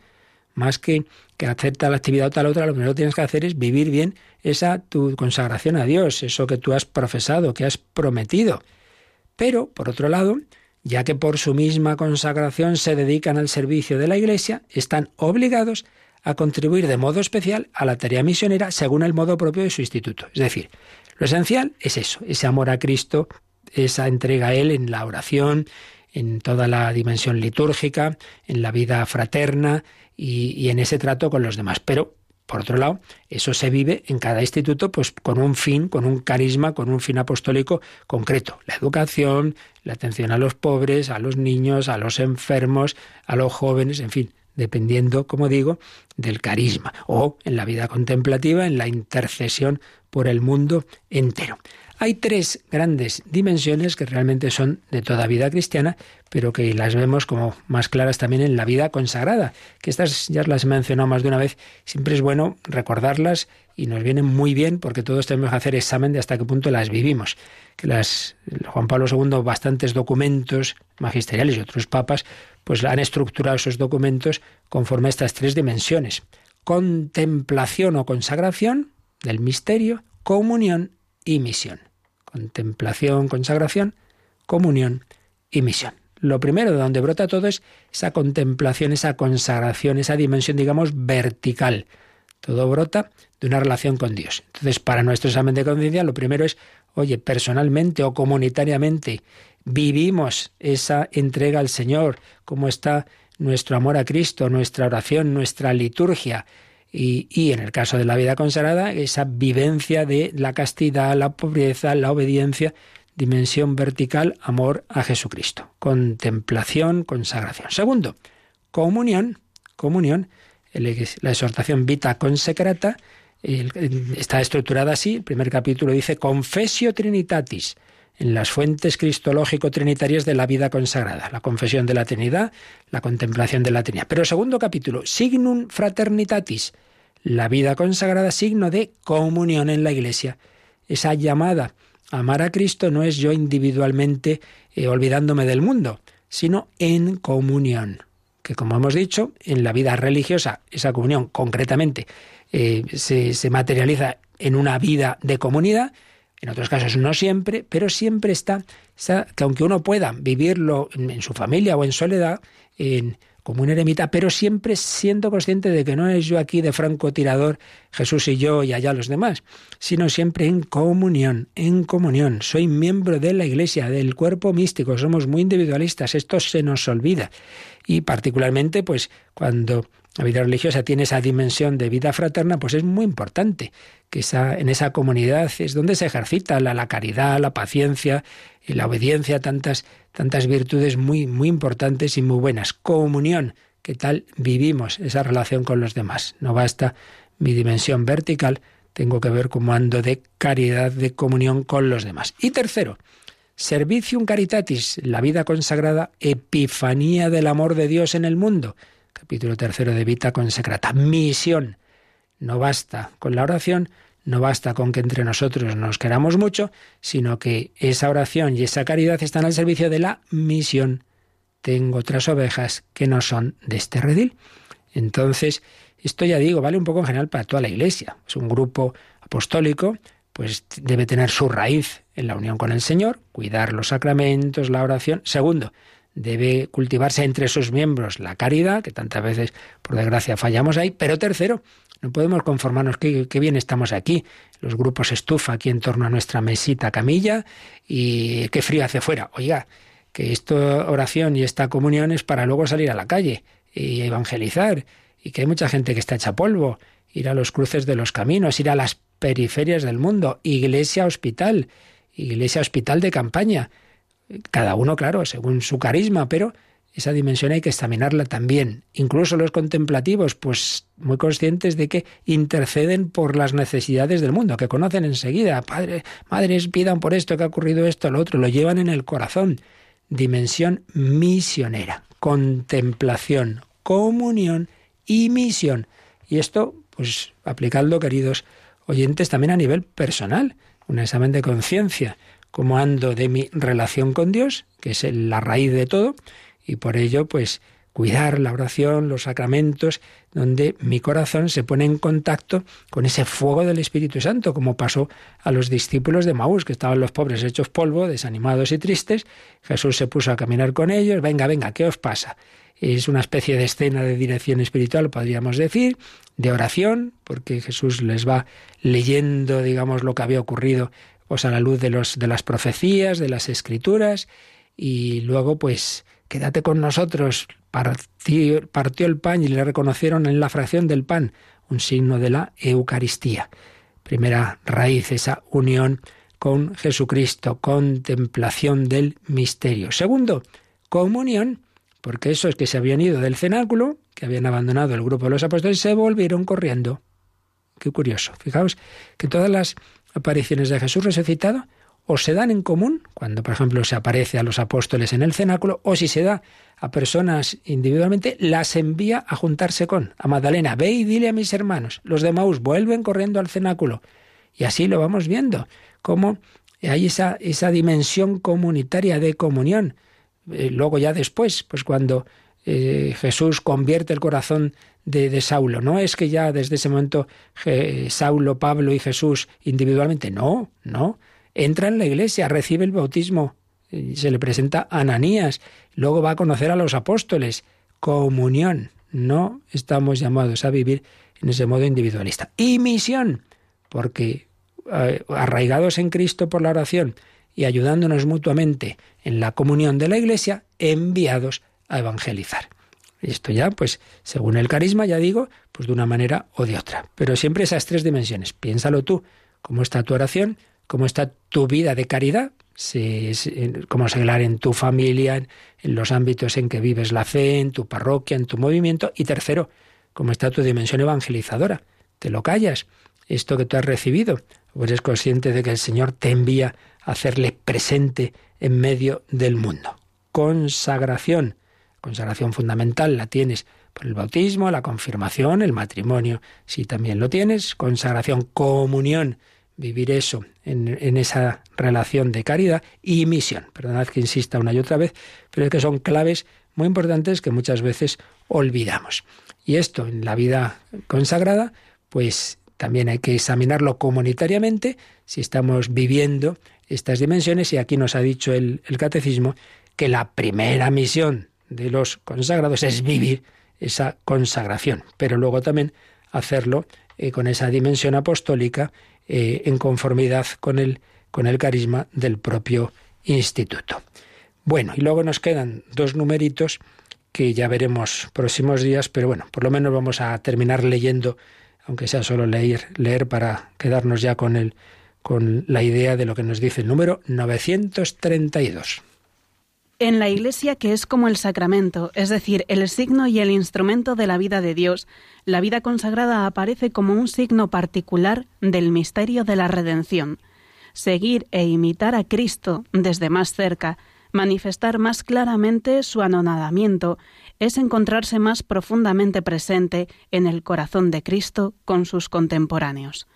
más que, que hacer tal actividad o tal otra, lo primero que tienes que hacer es vivir bien esa tu consagración a Dios, eso que tú has profesado, que has prometido. Pero, por otro lado, ya que por su misma consagración se dedican al servicio de la Iglesia, están obligados a contribuir de modo especial a la tarea misionera según el modo propio de su instituto. Es decir, lo esencial es eso, ese amor a Cristo, esa entrega a Él en la oración, en toda la dimensión litúrgica, en la vida fraterna, y, en ese trato con los demás. Pero por otro lado, eso se vive en cada instituto pues con un fin, con un carisma, con un fin apostólico concreto. La educación, la atención a los pobres, a los niños, a los enfermos, a los jóvenes, en fin, dependiendo, como digo, del carisma. O en la vida contemplativa, en la intercesión por el mundo entero. Hay tres grandes dimensiones que realmente son de toda vida cristiana, pero que las vemos como más claras también en la vida consagrada, que estas ya las he mencionado más de una vez, siempre es bueno recordarlas y nos vienen muy bien porque todos tenemos que hacer examen de hasta qué punto las vivimos. Que las Juan Pablo II bastantes documentos magisteriales y otros papas pues han estructurado esos documentos conforme a estas tres dimensiones: contemplación o consagración del misterio, comunión y misión. Contemplación, consagración, comunión y misión. Lo primero de donde brota todo es esa contemplación, esa consagración, esa dimensión, digamos, vertical. Todo brota de una relación con Dios. Entonces, para nuestro examen de conciencia, lo primero es, oye, personalmente o comunitariamente, vivimos esa entrega al Señor, cómo está nuestro amor a Cristo, nuestra oración, nuestra liturgia. Y, en el caso de la vida consagrada, esa vivencia de la castidad, la pobreza, la obediencia, dimensión vertical, amor a Jesucristo. Contemplación, consagración. Segundo, comunión, comunión, la exhortación vita consecrata, está estructurada así, el primer capítulo dice Confesio Trinitatis, en las fuentes cristológico-trinitarias de la vida consagrada, la confesión de la Trinidad, la contemplación de la Trinidad. Pero segundo capítulo, Signum Fraternitatis, la vida consagrada, signo de comunión en la Iglesia. Esa llamada a amar a Cristo no es yo individualmente eh, olvidándome del mundo, sino en comunión. Que como hemos dicho, en la vida religiosa, esa comunión concretamente eh, se, se materializa en una vida de comunidad, en otros casos no siempre, pero siempre está, que aunque uno pueda vivirlo en, su familia o en soledad, en, como un eremita, pero siempre siendo consciente de que no es yo aquí de francotirador, Jesús y yo y allá los demás, sino siempre en comunión, en comunión. Soy miembro de la Iglesia, del cuerpo místico, somos muy individualistas, esto se nos olvida. Y particularmente, pues cuando la vida religiosa tiene esa dimensión de vida fraterna, pues es muy importante que esa, en esa comunidad es donde se ejercita la, caridad, la paciencia y la obediencia, tantas, tantas virtudes muy, muy importantes y muy buenas. Comunión, ¿qué tal vivimos esa relación con los demás? No basta mi dimensión vertical, tengo que ver cómo ando de caridad, de comunión con los demás. Y tercero, Servicium Caritatis, la vida consagrada, epifanía del amor de Dios en el mundo capítulo tercero de Vita Consecrata. Misión. No basta con la oración, no basta con que entre nosotros nos queramos mucho, sino que esa oración y esa caridad están al servicio de la misión. Tengo otras ovejas que no son de este redil. Entonces, esto ya digo, vale un poco en general para toda la Iglesia. Es un grupo apostólico, pues debe tener su raíz en la unión con el Señor, cuidar los sacramentos, la oración. Segundo, debe cultivarse entre sus miembros la caridad, que tantas veces, por desgracia, fallamos ahí. Pero tercero, no podemos conformarnos que, bien estamos aquí. Los grupos estufa aquí en torno a nuestra mesita camilla y qué frío hace fuera. Oiga, que esta oración y esta comunión es para luego salir a la calle y evangelizar y que hay mucha gente que está hecha polvo, ir a los cruces de los caminos, ir a las periferias del mundo, iglesia hospital, iglesia hospital de campaña cada uno, claro, según su carisma, pero esa dimensión hay que examinarla también. Incluso los contemplativos, pues muy conscientes de que interceden por las necesidades del mundo, que conocen enseguida, padre, madres, pidan por esto, que ha ocurrido esto, lo otro, lo llevan en el corazón. Dimensión misionera, contemplación, comunión y misión. Y esto, pues aplicando, queridos oyentes, también a nivel personal, un examen de conciencia cómo ando de mi relación con Dios, que es la raíz de todo, y por ello, pues, cuidar la oración, los sacramentos, donde mi corazón se pone en contacto con ese fuego del Espíritu Santo, como pasó a los discípulos de Maús, que estaban los pobres hechos polvo, desanimados y tristes. Jesús se puso a caminar con ellos, venga, venga, ¿qué os pasa? Es una especie de escena de dirección espiritual, podríamos decir, de oración, porque Jesús les va leyendo, digamos, lo que había ocurrido pues a la luz de, los, de las profecías, de las escrituras, y luego pues quédate con nosotros. Partió, partió el pan y le reconocieron en la fracción del pan un signo de la Eucaristía. Primera raíz, esa unión con Jesucristo, contemplación del misterio. Segundo, comunión, porque esos que se habían ido del cenáculo, que habían abandonado el grupo de los apóstoles, se volvieron corriendo. Qué curioso. Fijaos que todas las apariciones de Jesús resucitado o se dan en común, cuando por ejemplo se aparece a los apóstoles en el cenáculo, o si se da a personas individualmente, las envía a juntarse con. A Magdalena, ve y dile a mis hermanos, los de Maús vuelven corriendo al cenáculo. Y así lo vamos viendo, cómo hay esa, esa dimensión comunitaria de comunión. Eh, luego ya después, pues cuando eh, Jesús convierte el corazón de, Saulo. No es que ya desde ese momento Saulo, Pablo y Jesús individualmente, no, no. Entra en la iglesia, recibe el bautismo, se le presenta a Ananías, luego va a conocer a los apóstoles. Comunión. No estamos llamados a vivir en ese modo individualista. Y misión, porque eh, arraigados en Cristo por la oración y ayudándonos mutuamente en la comunión de la Iglesia, enviados a evangelizar. Esto ya, pues, según el carisma, ya digo, pues de una manera o de otra. Pero siempre esas tres dimensiones. Piénsalo tú, cómo está tu oración, cómo está tu vida de caridad, cómo seglar en tu familia, en los ámbitos en que vives la fe, en tu parroquia, en tu movimiento. Y tercero, cómo está tu dimensión evangelizadora. ¿Te lo callas? Esto que tú has recibido, o eres consciente de que el Señor te envía a hacerle presente en medio del mundo. Consagración. Consagración fundamental la tienes por el bautismo, la confirmación, el matrimonio, si también lo tienes. Consagración, comunión, vivir eso en, en, esa relación de caridad y misión. Perdonad que insista una y otra vez, pero es que son claves muy importantes que muchas veces olvidamos. Y esto en la vida consagrada, pues también hay que examinarlo comunitariamente si estamos viviendo estas dimensiones y aquí nos ha dicho el, el catecismo que la primera misión de los consagrados es vivir esa consagración, pero luego también hacerlo eh, con esa dimensión apostólica eh, en conformidad con el, con el carisma del propio instituto. Bueno, y luego nos quedan dos numeritos que ya veremos próximos días, pero bueno, por lo menos vamos a terminar leyendo, aunque sea solo leer, leer para quedarnos ya con el, con la idea de lo que nos dice el número 932. En la Iglesia, que es como el sacramento, es decir, el signo y el instrumento de la vida de Dios, la vida consagrada aparece como un signo particular del misterio de la redención. Seguir e imitar a Cristo desde más cerca, manifestar más claramente su anonadamiento, es encontrarse más profundamente presente en el corazón de Cristo con sus contemporáneos.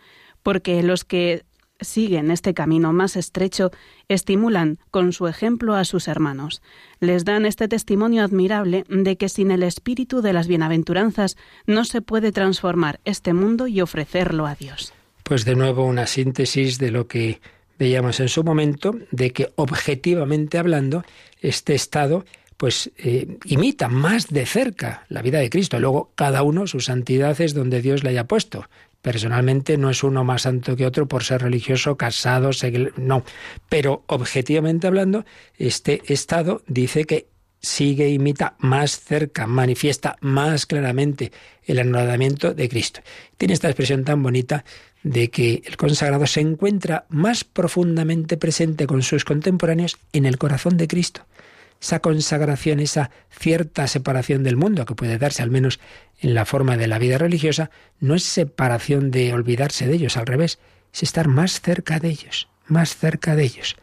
Porque los que siguen este camino más estrecho, estimulan con su ejemplo a sus hermanos. Les dan este testimonio admirable de que sin el espíritu de las bienaventuranzas no se puede transformar este mundo y ofrecerlo a Dios. Pues de nuevo una síntesis de lo que veíamos en su momento, de que objetivamente hablando, este estado pues eh, imita más de cerca la vida de Cristo. Luego, cada uno su santidad es donde Dios le haya puesto. Personalmente no es uno más santo que otro por ser religioso, casado, no. Pero objetivamente hablando, este estado dice que sigue, e imita más cerca, manifiesta más claramente el anonadamiento de Cristo. Tiene esta expresión tan bonita de que el consagrado se encuentra más profundamente presente con sus contemporáneos en el corazón de Cristo esa consagración, esa cierta separación del mundo que puede darse al menos en la forma de la vida religiosa, no es separación de olvidarse de ellos, al revés, es estar más cerca de ellos, más cerca de ellos.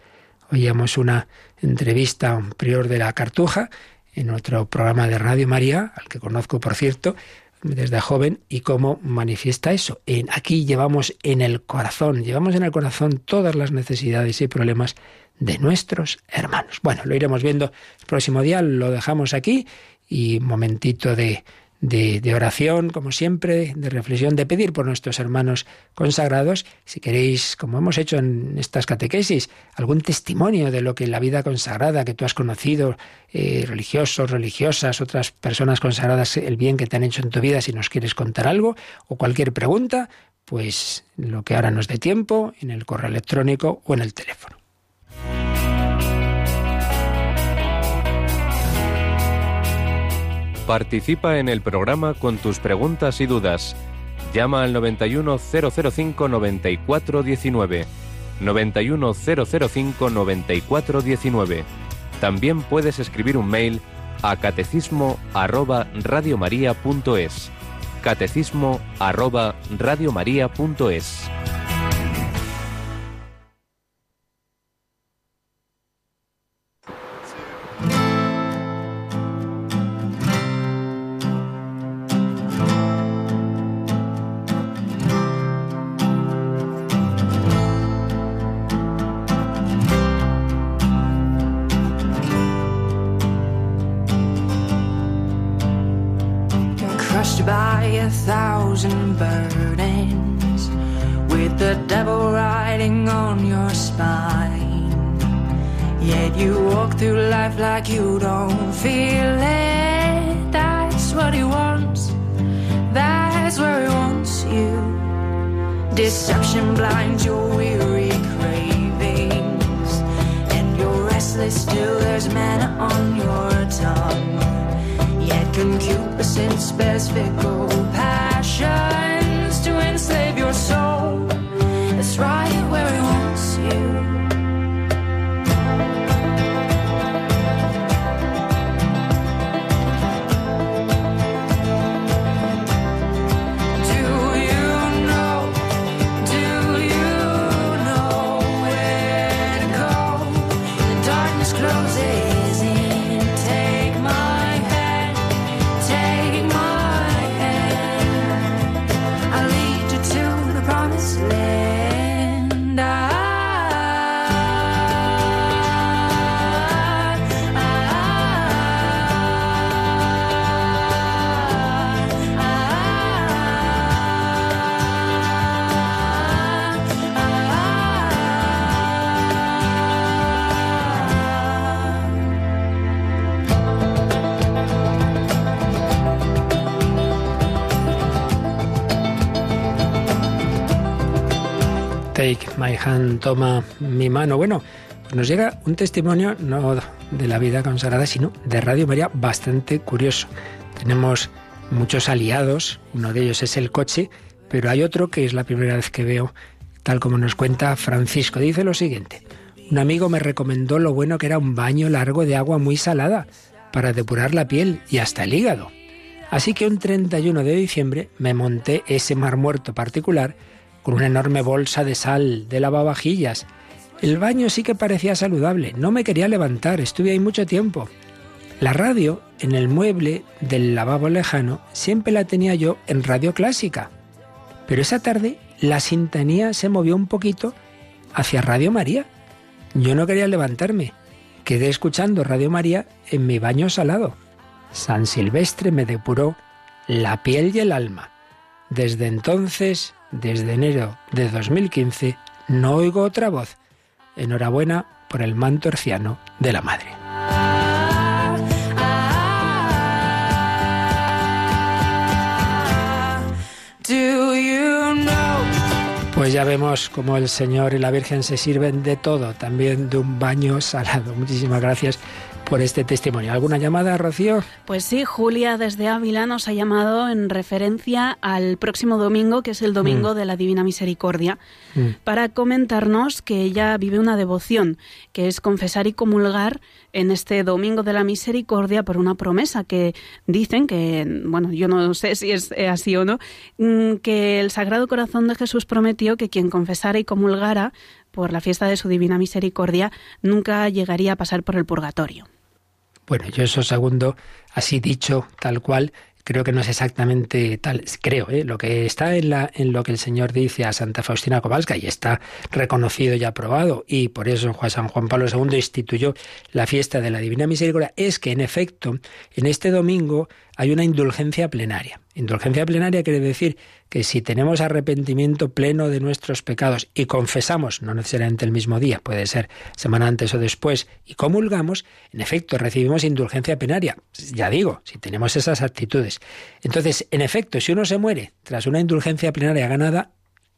Oíamos una entrevista a un prior de la Cartuja en otro programa de Radio María, al que conozco por cierto, desde joven y cómo manifiesta eso. En, aquí llevamos en el corazón, llevamos en el corazón todas las necesidades y problemas de nuestros hermanos. Bueno, lo iremos viendo el próximo día, lo dejamos aquí y momentito de, de, oración, como siempre, de reflexión, de pedir por nuestros hermanos consagrados. Si queréis, como hemos hecho en estas catequesis, algún testimonio de lo que en la vida consagrada que tú has conocido, eh, religiosos, religiosas, otras personas consagradas, el bien que te han hecho en tu vida, si nos quieres contar algo, o cualquier pregunta, pues lo que ahora nos dé tiempo, en el correo electrónico o en el teléfono. Participa en el programa con tus preguntas y dudas. Llama al 91005 9419. 91005 9419. También puedes escribir un mail a catecismo arroba radiomaria.es. Catecismo arroba radiomaria.es. my toma mi mano. Bueno, nos llega un testimonio no de la vida consagrada, sino de Radio María bastante curioso. Tenemos muchos aliados, uno de ellos es el coche, pero hay otro que es la primera vez que veo, tal como nos cuenta Francisco. Dice lo siguiente, un amigo me recomendó lo bueno que era un baño largo de agua muy salada para depurar la piel y hasta el hígado. Así que un 31 de diciembre me monté ese mar muerto particular con una enorme bolsa de sal de lavavajillas. El baño sí que parecía saludable, no me quería levantar, estuve ahí mucho tiempo. La radio, en el mueble del lavabo lejano, siempre la tenía yo en radio clásica. Pero esa tarde la sintonía se movió un poquito hacia Radio María. Yo no quería levantarme. Quedé escuchando Radio María en mi baño salado. San Silvestre me depuró la piel y el alma. Desde entonces, desde enero de 2015, no oigo otra voz. Enhorabuena por el manto herciano de la Madre. Pues ya vemos cómo el Señor y la Virgen se sirven de todo, también de un baño salado. Muchísimas gracias por este testimonio. ¿Alguna llamada, Rocío? Pues sí, Julia desde Ávila nos ha llamado en referencia al próximo domingo, que es el domingo Mm. de la Divina Misericordia, Mm. para comentarnos que ella vive una devoción, que es confesar y comulgar en este domingo de la Misericordia por una promesa que dicen que, bueno, yo no sé si es eh, así o no, mm, que el Sagrado Corazón de Jesús prometió que quien confesara y comulgara por la fiesta de su Divina Misericordia nunca llegaría a pasar por el purgatorio. Bueno, yo eso segundo, así dicho, tal cual, creo que no es exactamente tal, creo, ¿eh? lo que está en, la, en lo que el Señor dice a Santa Faustina Kowalska y está reconocido y aprobado, y por eso San Juan Pablo II instituyó la fiesta de la Divina Misericordia, es que en efecto, en este domingo hay una indulgencia plenaria. Indulgencia plenaria quiere decir que si tenemos arrepentimiento pleno de nuestros pecados y confesamos, no necesariamente el mismo día, puede ser semana antes o después, y comulgamos, en efecto recibimos indulgencia plenaria. Ya digo, si tenemos esas actitudes. Entonces, en efecto, si uno se muere tras una indulgencia plenaria ganada,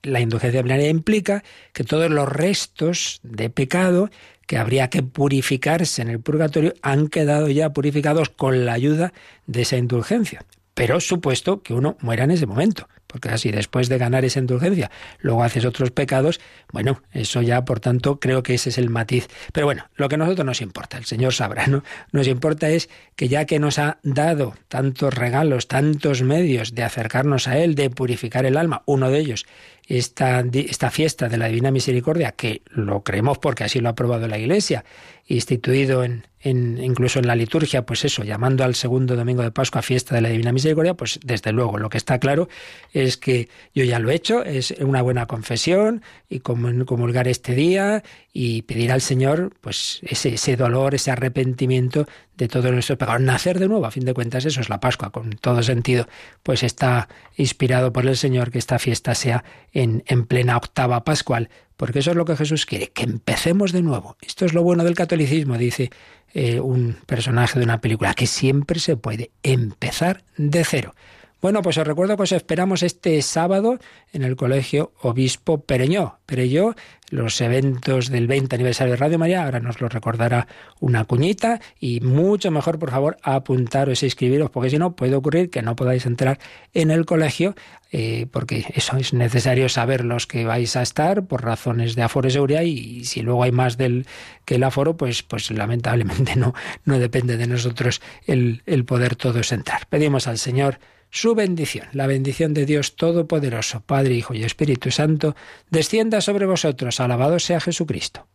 la indulgencia plenaria implica que todos los restos de pecado que habría que purificarse en el purgatorio han quedado ya purificados con la ayuda de esa indulgencia. Pero supuesto que uno muera en ese momento, porque así después de ganar esa indulgencia, luego haces otros pecados, bueno, eso ya, por tanto, creo que ese es el matiz. Pero bueno, lo que a nosotros nos importa, el Señor sabrá, ¿no? Nos importa es que ya que nos ha dado tantos regalos, tantos medios de acercarnos a Él, de purificar el alma, uno de ellos esta, esta, fiesta de la Divina Misericordia, que lo creemos porque así lo ha aprobado la Iglesia, instituido en, en, incluso en la liturgia, pues eso, llamando al segundo domingo de Pascua fiesta de la Divina Misericordia, pues desde luego lo que está claro es que yo ya lo he hecho, es una buena confesión y comulgar este día y pedir al Señor pues ese, ese dolor, ese arrepentimiento de todos nuestros pecados. Nacer de nuevo, a fin de cuentas, eso es la Pascua, con todo sentido, pues está inspirado por el Señor que esta fiesta sea en, en plena octava pascual, porque eso es lo que Jesús quiere, que empecemos de nuevo. Esto es lo bueno del catolicismo, dice eh, un personaje de una película, que siempre se puede empezar de cero. Bueno, pues os recuerdo que os esperamos este sábado en el Colegio Obispo Pereñó. Perelló, los eventos del 20 aniversario de Radio María, ahora nos lo recordará una cuñita y mucho mejor, por favor, apuntaros e inscribiros, porque si no, puede ocurrir que no podáis entrar en el colegio, eh, porque eso es necesario saber los que vais a estar por razones de aforo y seguridad y, si luego hay más del que el aforo, pues, pues lamentablemente no, no depende de nosotros el, el poder todos entrar. Pedimos al Señor su bendición, la bendición de Dios Todopoderoso, Padre, Hijo y Espíritu Santo, descienda sobre vosotros. Alabado sea Jesucristo.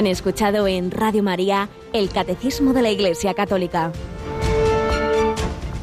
Han escuchado en Radio María el Catecismo de la Iglesia Católica